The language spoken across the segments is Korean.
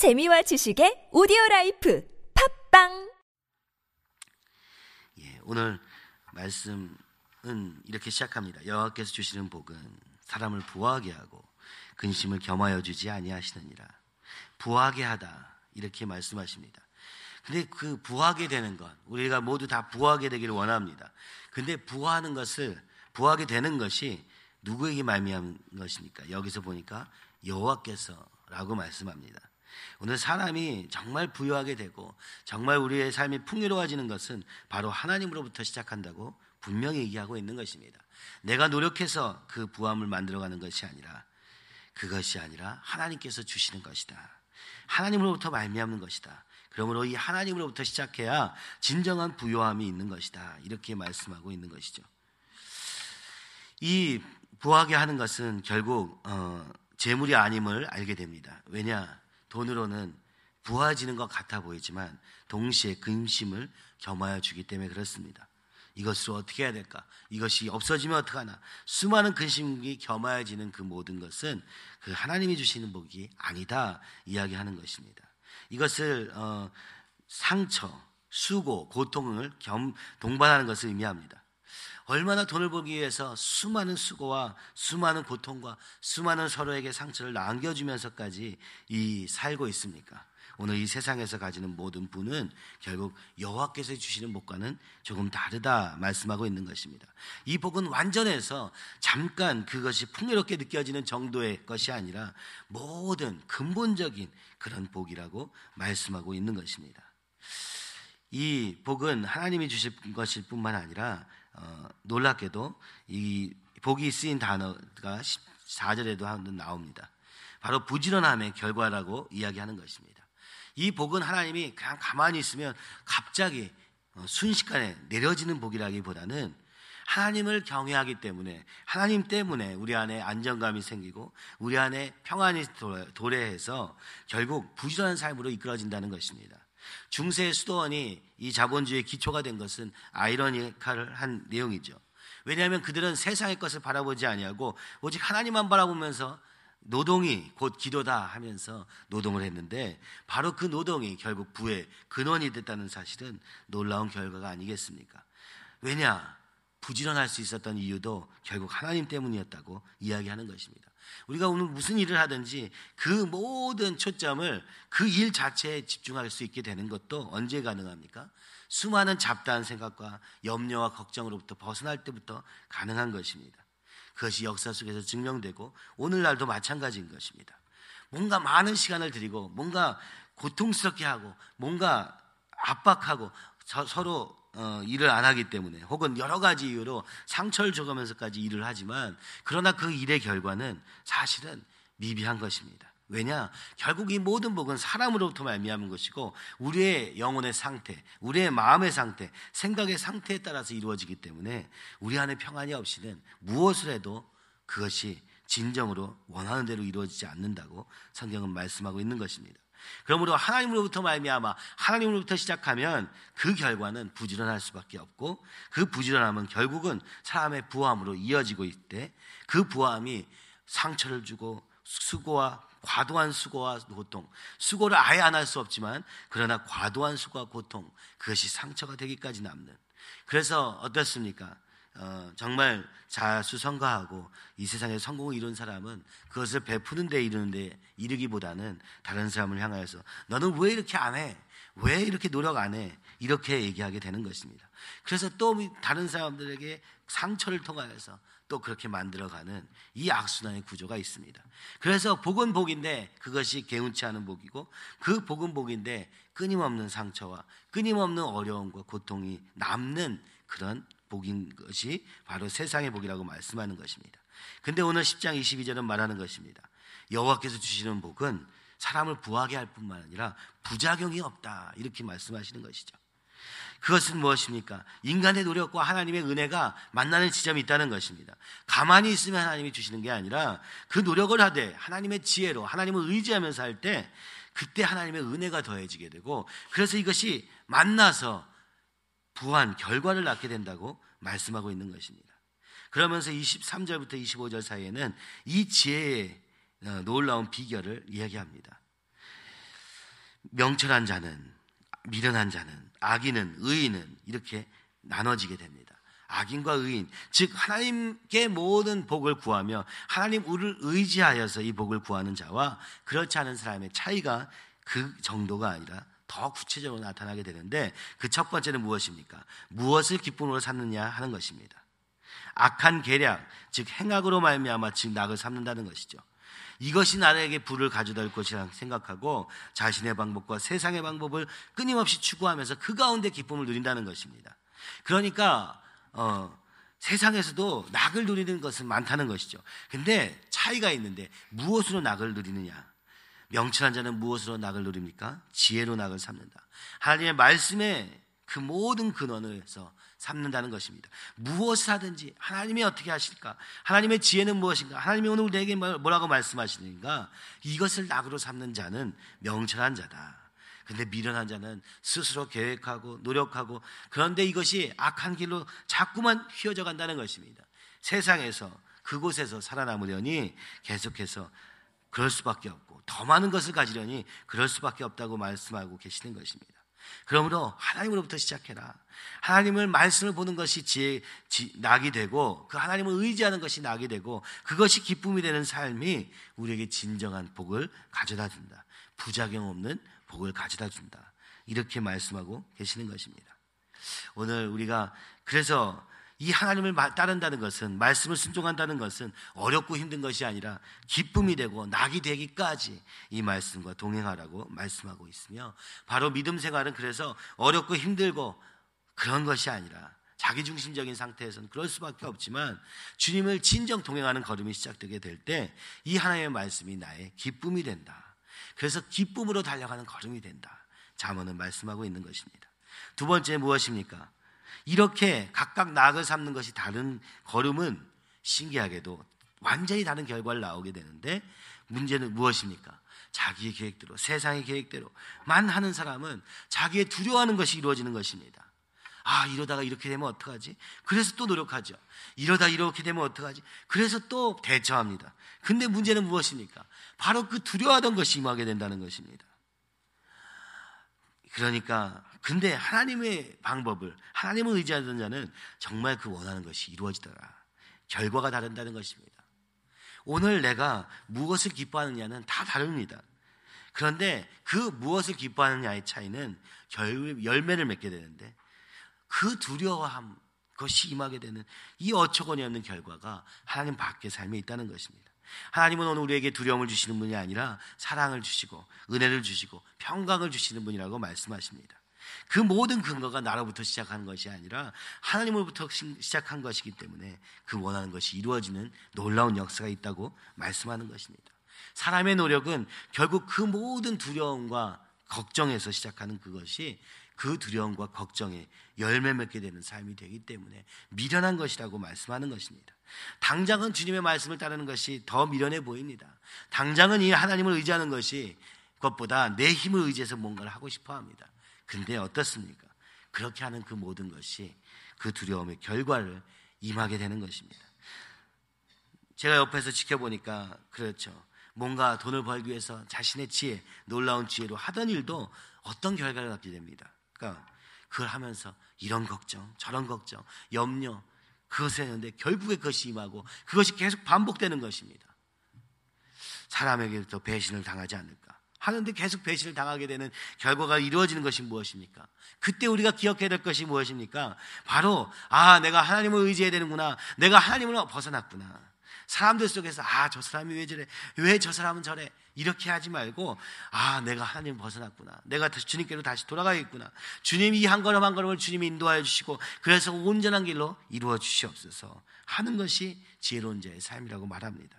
재미와 지식의 오디오 라이프 팟빵 예, 오늘 말씀은 이렇게 시작합니다. 여호와께서 주시는 복은 사람을 부하게 하고 근심을 겸하여 주지 아니하시느니라. 부하게 하다 이렇게 말씀하십니다. 근데 그 부하게 되는 것 우리가 모두 다 부하게 되기를 원합니다. 근데 부하는 것을 부하게 되는 것이 누구에게 말미암은 것입니까? 여기서 보니까 여호와께서라고 말씀합니다. 오늘 사람이 정말 부유하게 되고 정말 우리의 삶이 풍요로워지는 것은 바로 하나님으로부터 시작한다고 분명히 얘기하고 있는 것입니다. 내가 노력해서 그 부함을 만들어가는 것이 아니라 그것이 아니라 하나님께서 주시는 것이다. 하나님으로부터 말미암는 것이다. 그러므로 이 하나님으로부터 시작해야 진정한 부요함이 있는 것이다. 이렇게 말씀하고 있는 것이죠. 이 부하게 하는 것은 결국 어, 재물이 아님을 알게 됩니다. 왜냐? 돈으로는 부하지는 것 같아 보이지만 동시에 근심을 겸하여 주기 때문에 그렇습니다. 이것을 어떻게 해야 될까? 이것이 없어지면 어떡하나? 수많은 근심이 겸하여지는 그 모든 것은 그 하나님이 주시는 복이 아니다 이야기하는 것입니다. 이것을 어, 상처, 수고, 고통을 겸 동반하는 것을 의미합니다. 얼마나 돈을 벌기 위해서 수많은 수고와 수많은 고통과 수많은 서로에게 상처를 남겨주면서까지 이 살고 있습니까? 오늘 이 세상에서 가지는 모든 분은 결국 여호와께서 주시는 복과는 조금 다르다 말씀하고 있는 것입니다. 이 복은 완전해서 잠깐 그것이 풍요롭게 느껴지는 정도의 것이 아니라 모든 근본적인 그런 복이라고 말씀하고 있는 것입니다. 이 복은 하나님이 주실 것일 뿐만 아니라 어, 놀랍게도 이 복이 쓰인 단어가 4절에도 한번 나옵니다. 바로 부지런함의 결과라고 이야기하는 것입니다. 이 복은 하나님이 그냥 가만히 있으면 갑자기 어, 순식간에 내려지는 복이라기보다는 하나님을 경외하기 때문에 하나님 때문에 우리 안에 안정감이 생기고 우리 안에 평안이 도래해서 결국 부지런한 삶으로 이끌어진다는 것입니다. 중세 수도원이 이 자본주의의 기초가 된 것은 아이러니컬 한 내용이죠. 왜냐하면 그들은 세상의 것을 바라보지 아니하고 오직 하나님만 바라보면서 노동이 곧 기도다 하면서 노동을 했는데 바로 그 노동이 결국 부의 근원이 됐다는 사실은 놀라운 결과가 아니겠습니까? 왜냐? 부지런할 수 있었던 이유도 결국 하나님 때문이었다고 이야기하는 것입니다. 우리가 오늘 무슨 일을 하든지 그 모든 초점을 그 일 자체에 집중할 수 있게 되는 것도 언제 가능합니까? 수많은 잡다한 생각과 염려와 걱정으로부터 벗어날 때부터 가능한 것입니다. 그것이 역사 속에서 증명되고 오늘날도 마찬가지인 것입니다. 뭔가 많은 시간을 들이고 뭔가 고통스럽게 하고 뭔가 압박하고 서로 어, 일을 안 하기 때문에 혹은 여러 가지 이유로 상처를 줘가면서까지 일을 하지만 그러나 그 일의 결과는 사실은 미비한 것입니다. 왜냐? 결국 이 모든 복은 사람으로부터 말미암은 것이고 우리의 영혼의 상태, 우리의 마음의 상태, 생각의 상태에 따라서 이루어지기 때문에 우리 안에 평안이 없이는 무엇을 해도 그것이 진정으로 원하는 대로 이루어지지 않는다고 성경은 말씀하고 있는 것입니다. 그러므로 하나님으로부터 말미암아 하나님으로부터 시작하면 그 결과는 부지런할 수밖에 없고 그 부지런함은 결국은 사람의 부함으로 이어지고 있대 그 부함이 상처를 주고 수고와 과도한 수고와 고통 수고를 아예 안 할 수 없지만 그러나 과도한 수고와 고통 그것이 상처가 되기까지 남는 그래서 어떻습니까? 어, 정말 자수성가하고 이 세상에 성공을 이룬 사람은 그것을 베푸는 데 이르는데 이르기보다는 다른 사람을 향하여서 너는 왜 이렇게 안 해? 왜 이렇게 노력 안 해? 이렇게 얘기하게 되는 것입니다. 그래서 또 다른 사람들에게 상처를 통하여서 또 그렇게 만들어가는 이 악순환의 구조가 있습니다. 그래서 복은 복인데 그것이 개운치 않은 복이고 그 복은 복인데 끊임없는 상처와 끊임없는 어려움과 고통이 남는 그런 복인 것이 바로 세상의 복이라고 말씀하는 것입니다. 근데 오늘 10장 22절은 말하는 것입니다. 여호와께서 주시는 복은 사람을 부하게 할 뿐만 아니라 부작용이 없다. 이렇게 말씀하시는 것이죠. 그것은 무엇입니까? 인간의 노력과 하나님의 은혜가 만나는 지점이 있다는 것입니다. 가만히 있으면 하나님이 주시는 게 아니라 그 노력을 하되 하나님의 지혜로 하나님을 의지하면서 할 때 그때 하나님의 은혜가 더해지게 되고 그래서 이것이 만나서 부한 결과를 낳게 된다고 말씀하고 있는 것입니다. 그러면서 23절부터 25절 사이에는 이 지혜의 어, 놀라운 비결을 이야기합니다. 명철한 자는 미련한 자는 악인은 의인은 이렇게 나눠지게 됩니다. 악인과 의인, 즉 하나님께 모든 복을 구하며 하나님 우를 의지하여서 이 복을 구하는 자와 그렇지 않은 사람의 차이가 그 정도가 아니라 더 구체적으로 나타나게 되는데 그 첫 번째는 무엇입니까? 무엇을 기쁨으로 삼느냐 하는 것입니다. 악한 계략, 즉 행악으로 말미암아 즉 낙을 삼는다는 것이죠. 이것이 나에게 불을 가져다 줄 것이라 생각하고 자신의 방법과 세상의 방법을 끊임없이 추구하면서 그 가운데 기쁨을 누린다는 것입니다. 그러니까 어, 세상에서도 낙을 누리는 것은 많다는 것이죠. 근데 차이가 있는데 무엇으로 낙을 누리느냐? 명철한 자는 무엇으로 낙을 누립니까? 지혜로 낙을 삼는다. 하나님의 말씀에 그 모든 근원을 해서 삼는다는 것입니다. 무엇을 하든지 하나님이 어떻게 하실까? 하나님의 지혜는 무엇인가? 하나님이 오늘 내게 뭐라고 말씀하시는가? 이것을 낙으로 삼는 자는 명철한 자다. 근데 미련한 자는 스스로 계획하고 노력하고 그런데 이것이 악한 길로 자꾸만 휘어져 간다는 것입니다. 세상에서 그곳에서 살아남으려니 계속해서 그럴 수밖에 없고 더 많은 것을 가지려니 그럴 수밖에 없다고 말씀하고 계시는 것입니다. 그러므로 하나님으로부터 시작해라. 하나님을 말씀을 보는 것이 지혜, 지, 낙이 되고 그 하나님을 의지하는 것이 낙이 되고 그것이 기쁨이 되는 삶이 우리에게 진정한 복을 가져다 준다. 부작용 없는 복을 가져다 준다. 이렇게 말씀하고 계시는 것입니다. 오늘 우리가 그래서 이 하나님을 따른다는 것은 말씀을 순종한다는 것은 어렵고 힘든 것이 아니라 기쁨이 되고 낙이 되기까지 이 말씀과 동행하라고 말씀하고 있으며 바로 믿음 생활은 그래서 어렵고 힘들고 그런 것이 아니라 자기 중심적인 상태에서는 그럴 수밖에 없지만 주님을 진정 동행하는 걸음이 시작되게 될 때 이 하나님의 말씀이 나의 기쁨이 된다. 그래서 기쁨으로 달려가는 걸음이 된다. 자문은 말씀하고 있는 것입니다. 두 번째 무엇입니까? 이렇게 각각 낙을 삼는 것이 다른 걸음은 신기하게도 완전히 다른 결과를 나오게 되는데 문제는 무엇입니까? 자기의 계획대로, 세상의 계획대로만 하는 사람은 자기의 두려워하는 것이 이루어지는 것입니다. 아, 이러다가 이렇게 되면 어떡하지? 그래서 또 노력하죠. 이러다 이렇게 되면 어떡하지? 그래서 또 대처합니다. 근데 문제는 무엇입니까? 바로 그 두려워하던 것이 임하게 된다는 것입니다. 그러니까 근데 하나님의 방법을 하나님을 의지하던 자는 정말 그 원하는 것이 이루어지더라. 결과가 다른다는 것입니다. 오늘 내가 무엇을 기뻐하느냐는 다 다릅니다. 그런데 그 무엇을 기뻐하느냐의 차이는 결, 열매를 맺게 되는데 그 두려워함 것이 임하게 되는 이 어처구니 없는 결과가 하나님 밖의 삶에 있다는 것입니다. 하나님은 오늘 우리에게 두려움을 주시는 분이 아니라 사랑을 주시고 은혜를 주시고 평강을 주시는 분이라고 말씀하십니다. 그 모든 근거가 나로부터 시작하는 것이 아니라 하나님으로부터 시작한 것이기 때문에 그 원하는 것이 이루어지는 놀라운 역사가 있다고 말씀하는 것입니다. 사람의 노력은 결국 그 모든 두려움과 걱정에서 시작하는 그것이 그 두려움과 걱정에 열매 맺게 되는 삶이 되기 때문에 미련한 것이라고 말씀하는 것입니다. 당장은 주님의 말씀을 따르는 것이 더 미련해 보입니다. 당장은 이 하나님을 의지하는 것이 그것보다 내 힘을 의지해서 뭔가를 하고 싶어 합니다. 근데 어떻습니까? 그렇게 하는 그 모든 것이 그 두려움의 결과를 임하게 되는 것입니다. 제가 옆에서 지켜보니까 그렇죠. 뭔가 돈을 벌기 위해서 자신의 지혜, 놀라운 지혜로 하던 일도 어떤 결과를 갖게 됩니다. 그러니까 그걸 하면서 이런 걱정, 저런 걱정, 염려, 그것을 했는데 결국에 그것이 임하고 그것이 계속 반복되는 것입니다. 사람에게도 배신을 당하지 않을까. 하는데 계속 배신을 당하게 되는 결과가 이루어지는 것이 무엇입니까? 그때 우리가 기억해야 될 것이 무엇입니까? 바로, 아, 내가 하나님을 의지해야 되는구나. 내가 하나님을 벗어났구나. 사람들 속에서 아, 저 사람이 왜 저래? 왜 저 사람은 저래? 이렇게 하지 말고 아, 내가 하나님 벗어났구나. 내가 주님께로 다시 돌아가겠구나. 주님이 이한 걸음 한 걸음을 주님이 인도하여 주시고 그래서 온전한 길로 이루어 주시옵소서 하는 것이 지혜로운 자의 삶이라고 말합니다.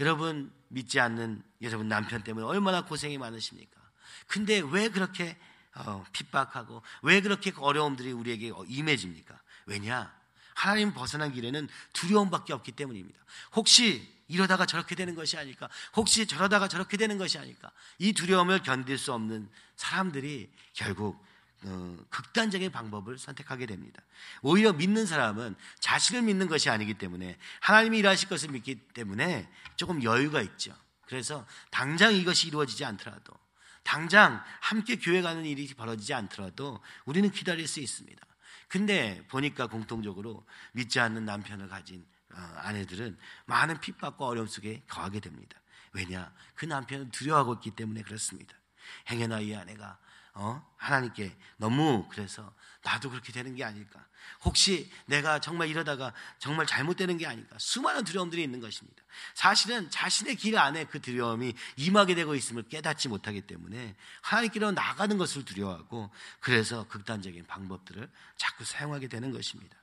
여러분 믿지 않는 여러분 남편 때문에 얼마나 고생이 많으십니까? 근데 왜 그렇게 어, 핍박하고 왜 그렇게 어려움들이 우리에게 임해집니까? 왜냐? 하나님 벗어난 길에는 두려움밖에 없기 때문입니다. 혹시 이러다가 저렇게 되는 것이 아닐까? 혹시 저러다가 저렇게 되는 것이 아닐까? 이 두려움을 견딜 수 없는 사람들이 결국 어, 극단적인 방법을 선택하게 됩니다. 오히려 믿는 사람은 자신을 믿는 것이 아니기 때문에 하나님이 일하실 것을 믿기 때문에 조금 여유가 있죠. 그래서 당장 이것이 이루어지지 않더라도 당장 함께 교회 가는 일이 벌어지지 않더라도 우리는 기다릴 수 있습니다. 근데 보니까 공통적으로 믿지 않는 남편을 가진 어, 아내들은 많은 핍박과 어려움 속에 거하게 됩니다. 왜냐? 그 남편은 두려워하고 있기 때문에 그렇습니다. 행여나 이 아내가 어? 하나님께 너무 그래서 나도 그렇게 되는 게 아닐까. 혹시 내가 정말 이러다가 정말 잘못되는 게 아닐까. 수많은 두려움들이 있는 것입니다. 사실은 자신의 길 안에 그 두려움이 임하게 되고 있음을 깨닫지 못하기 때문에 하나님께로 나가는 것을 두려워하고 그래서 극단적인 방법들을 자꾸 사용하게 되는 것입니다.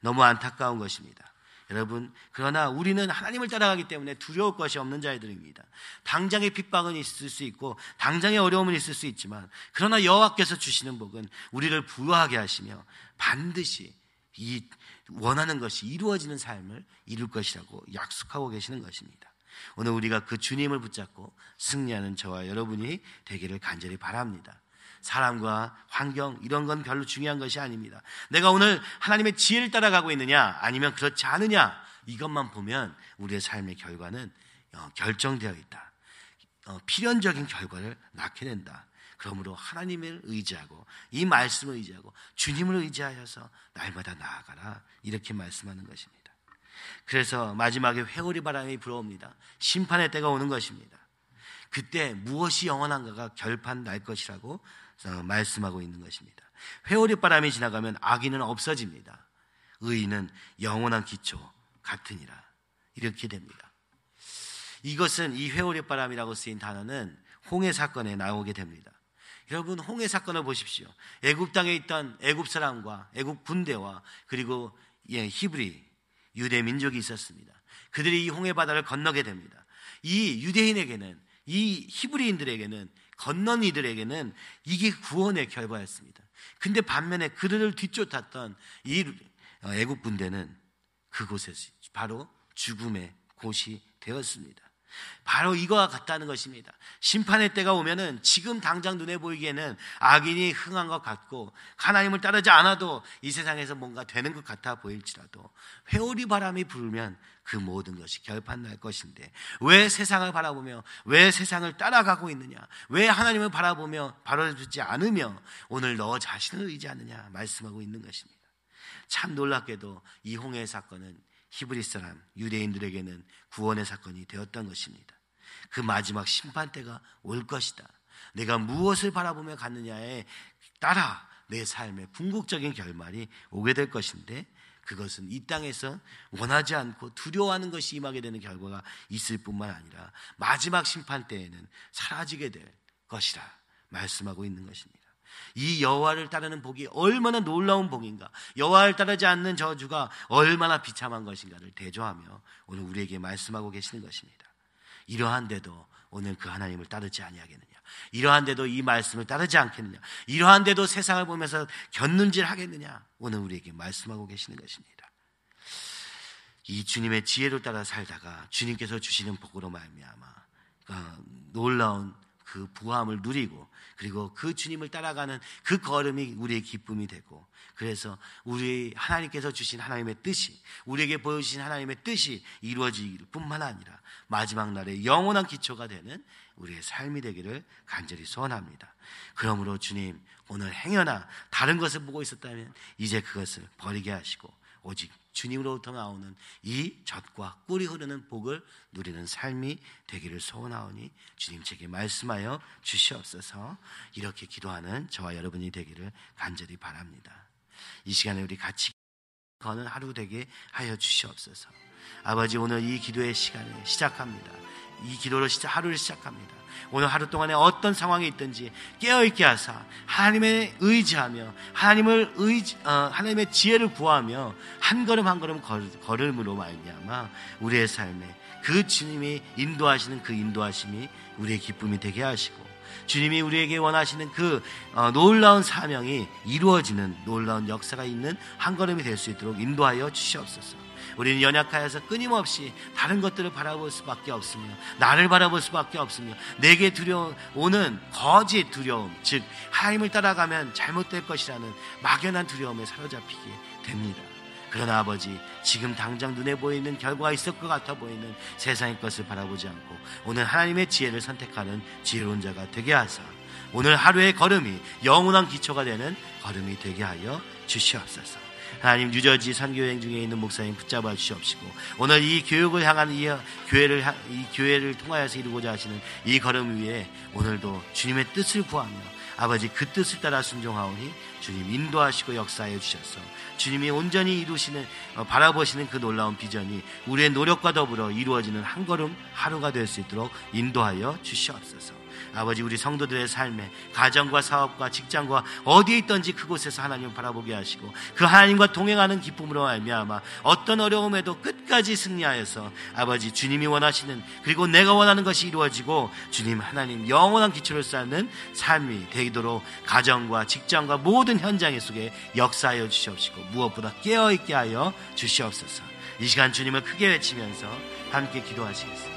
너무 안타까운 것입니다. 여러분, 그러나 우리는 하나님을 따라가기 때문에 두려울 것이 없는 자들입니다. 당장의 핍박은 있을 수 있고 당장의 어려움은 있을 수 있지만 그러나 여호와께서 주시는 복은 우리를 부유하게 하시며 반드시 이 원하는 것이 이루어지는 삶을 이룰 것이라고 약속하고 계시는 것입니다. 오늘 우리가 그 주님을 붙잡고 승리하는 저와 여러분이 되기를 간절히 바랍니다. 사람과 환경 이런 건 별로 중요한 것이 아닙니다. 내가 오늘 하나님의 지혜를 따라가고 있느냐 아니면 그렇지 않느냐 이것만 보면 우리의 삶의 결과는 어, 결정되어 있다. 어, 필연적인 결과를 낳게 된다. 그러므로 하나님을 의지하고 이 말씀을 의지하고 주님을 의지하여서 날마다 나아가라 이렇게 말씀하는 것입니다. 그래서 마지막에 회오리 바람이 불어옵니다. 심판의 때가 오는 것입니다. 그때 무엇이 영원한가가 결판 날 것이라고 어, 말씀하고 있는 것입니다. 회오리 바람이 지나가면 악인은 없어집니다. 의인은 영원한 기초 같으니라. 이렇게 됩니다. 이것은 이 회오리 바람이라고 쓰인 단어는 홍해 사건에 나오게 됩니다. 여러분 홍해 사건을 보십시오. 애굽 땅에 있던 애굽 사람과 애굽 군대와 그리고 예, 히브리 유대 민족이 있었습니다. 그들이 이 홍해 바다를 건너게 됩니다. 이 유대인에게는 이 히브리인들에게는 건넌 이들에게는 이게 구원의 결과였습니다. 근데 반면에 그들을 뒤쫓았던 이 애국 군대는 그곳에서 바로 죽음의 곳이 되었습니다. 바로 이거와 같다는 것입니다. 심판의 때가 오면은 지금 당장 눈에 보이기에는 악인이 흥한 것 같고 하나님을 따르지 않아도 이 세상에서 뭔가 되는 것 같아 보일지라도 회오리 바람이 불면 그 모든 것이 결판날 것인데 왜 세상을 바라보며 왜 세상을 따라가고 있느냐 왜 하나님을 바라보며 바라보지 않으며 오늘 너 자신을 의지하느냐 말씀하고 있는 것입니다. 참 놀랍게도 이 홍해 사건은 히브리 사람 유대인들에게는 구원의 사건이 되었던 것입니다. 그 마지막 심판 때가 올 것이다. 내가 무엇을 바라보며 갔느냐에 따라 내 삶의 궁극적인 결말이 오게 될 것인데 그것은 이 땅에서 원하지 않고 두려워하는 것이 임하게 되는 결과가 있을 뿐만 아니라 마지막 심판 때에는 사라지게 될 것이라 말씀하고 있는 것입니다. 이 여호와를 따르는 복이 얼마나 놀라운 복인가. 여호와를 따르지 않는 저주가 얼마나 비참한 것인가를 대조하며 오늘 우리에게 말씀하고 계시는 것입니다. 이러한데도 오늘 그 하나님을 따르지 아니하겠느냐. 이러한데도 이 말씀을 따르지 않겠느냐. 이러한데도 세상을 보면서 곁눈질 하겠느냐. 오늘 우리에게 말씀하고 계시는 것입니다. 이 주님의 지혜를 따라 살다가 주님께서 주시는 복으로 말미암아 어, 놀라운 그 부함을 누리고 그리고 그 주님을 따라가는 그 걸음이 우리의 기쁨이 되고 그래서 우리 하나님께서 주신 하나님의 뜻이 우리에게 보여주신 하나님의 뜻이 이루어지길 뿐만 아니라 마지막 날에 영원한 기초가 되는 우리의 삶이 되기를 간절히 소원합니다. 그러므로 주님 오늘 행여나 다른 것을 보고 있었다면 이제 그것을 버리게 하시고 오직 주님으로부터 나오는 이 젖과 꿀이 흐르는 복을 누리는 삶이 되기를 소원하오니 주님 제게 말씀하여 주시옵소서 이렇게 기도하는 저와 여러분이 되기를 간절히 바랍니다. 이 시간에 우리 같이 거는 하루 되게 하여 주시옵소서. 아버지 오늘 이 기도의 시간을 시작합니다. 이 기도로 시작, 하루를 시작합니다. 오늘 하루 동안에 어떤 상황이 있든지 깨어있게 하사 하나님의 의지하며 하나님을 의지, 어, 하나님의 지혜를 구하며 한 걸음 한 걸음 걸, 걸음으로 말미암아 우리의 삶에 그 주님이 인도하시는 그 인도하심이 우리의 기쁨이 되게 하시고 주님이 우리에게 원하시는 그 어, 놀라운 사명이 이루어지는 놀라운 역사가 있는 한 걸음이 될 수 있도록 인도하여 주시옵소서. 우리는 연약하여서 끊임없이 다른 것들을 바라볼 수밖에 없으며 나를 바라볼 수밖에 없으며 내게 두려운 오는 거짓 두려움 즉 하나님을 따라가면 잘못될 것이라는 막연한 두려움에 사로잡히게 됩니다. 그러나 아버지 지금 당장 눈에 보이는 결과가 있을 것 같아 보이는 세상의 것을 바라보지 않고 오늘 하나님의 지혜를 선택하는 지혜로운 자가 되게 하사 오늘 하루의 걸음이 영원한 기초가 되는 걸음이 되게 하여 주시옵소서. 하나님 유저지 선교행 중에 있는 목사님 붙잡아 주시옵시고 오늘 이 교육을 향한 이 교회를 이 교회를 통하여서 이루고자 하시는 이 걸음 위에 오늘도 주님의 뜻을 구하며 아버지 그 뜻을 따라 순종하오니 주님 인도하시고 역사해 주셔서 주님이 온전히 이루시는 어, 바라보시는 그 놀라운 비전이 우리의 노력과 더불어 이루어지는 한 걸음 하루가 될 수 있도록 인도하여 주시옵소서. 아버지 우리 성도들의 삶에 가정과 사업과 직장과 어디에 있든지 그곳에서 하나님을 바라보게 하시고 그 하나님과 동행하는 기쁨으로 알미암아 어떤 어려움에도 끝까지 승리하여서 아버지 주님이 원하시는 그리고 내가 원하는 것이 이루어지고 주님 하나님 영원한 기초를 쌓는 삶이 되 도록 가정과 직장과 모든 현장 속에 역사하여 주시옵시고 무엇보다 깨어 있게 하여 주시옵소서. 이 시간 주님을 크게 외치면서 함께 기도하시겠습니다.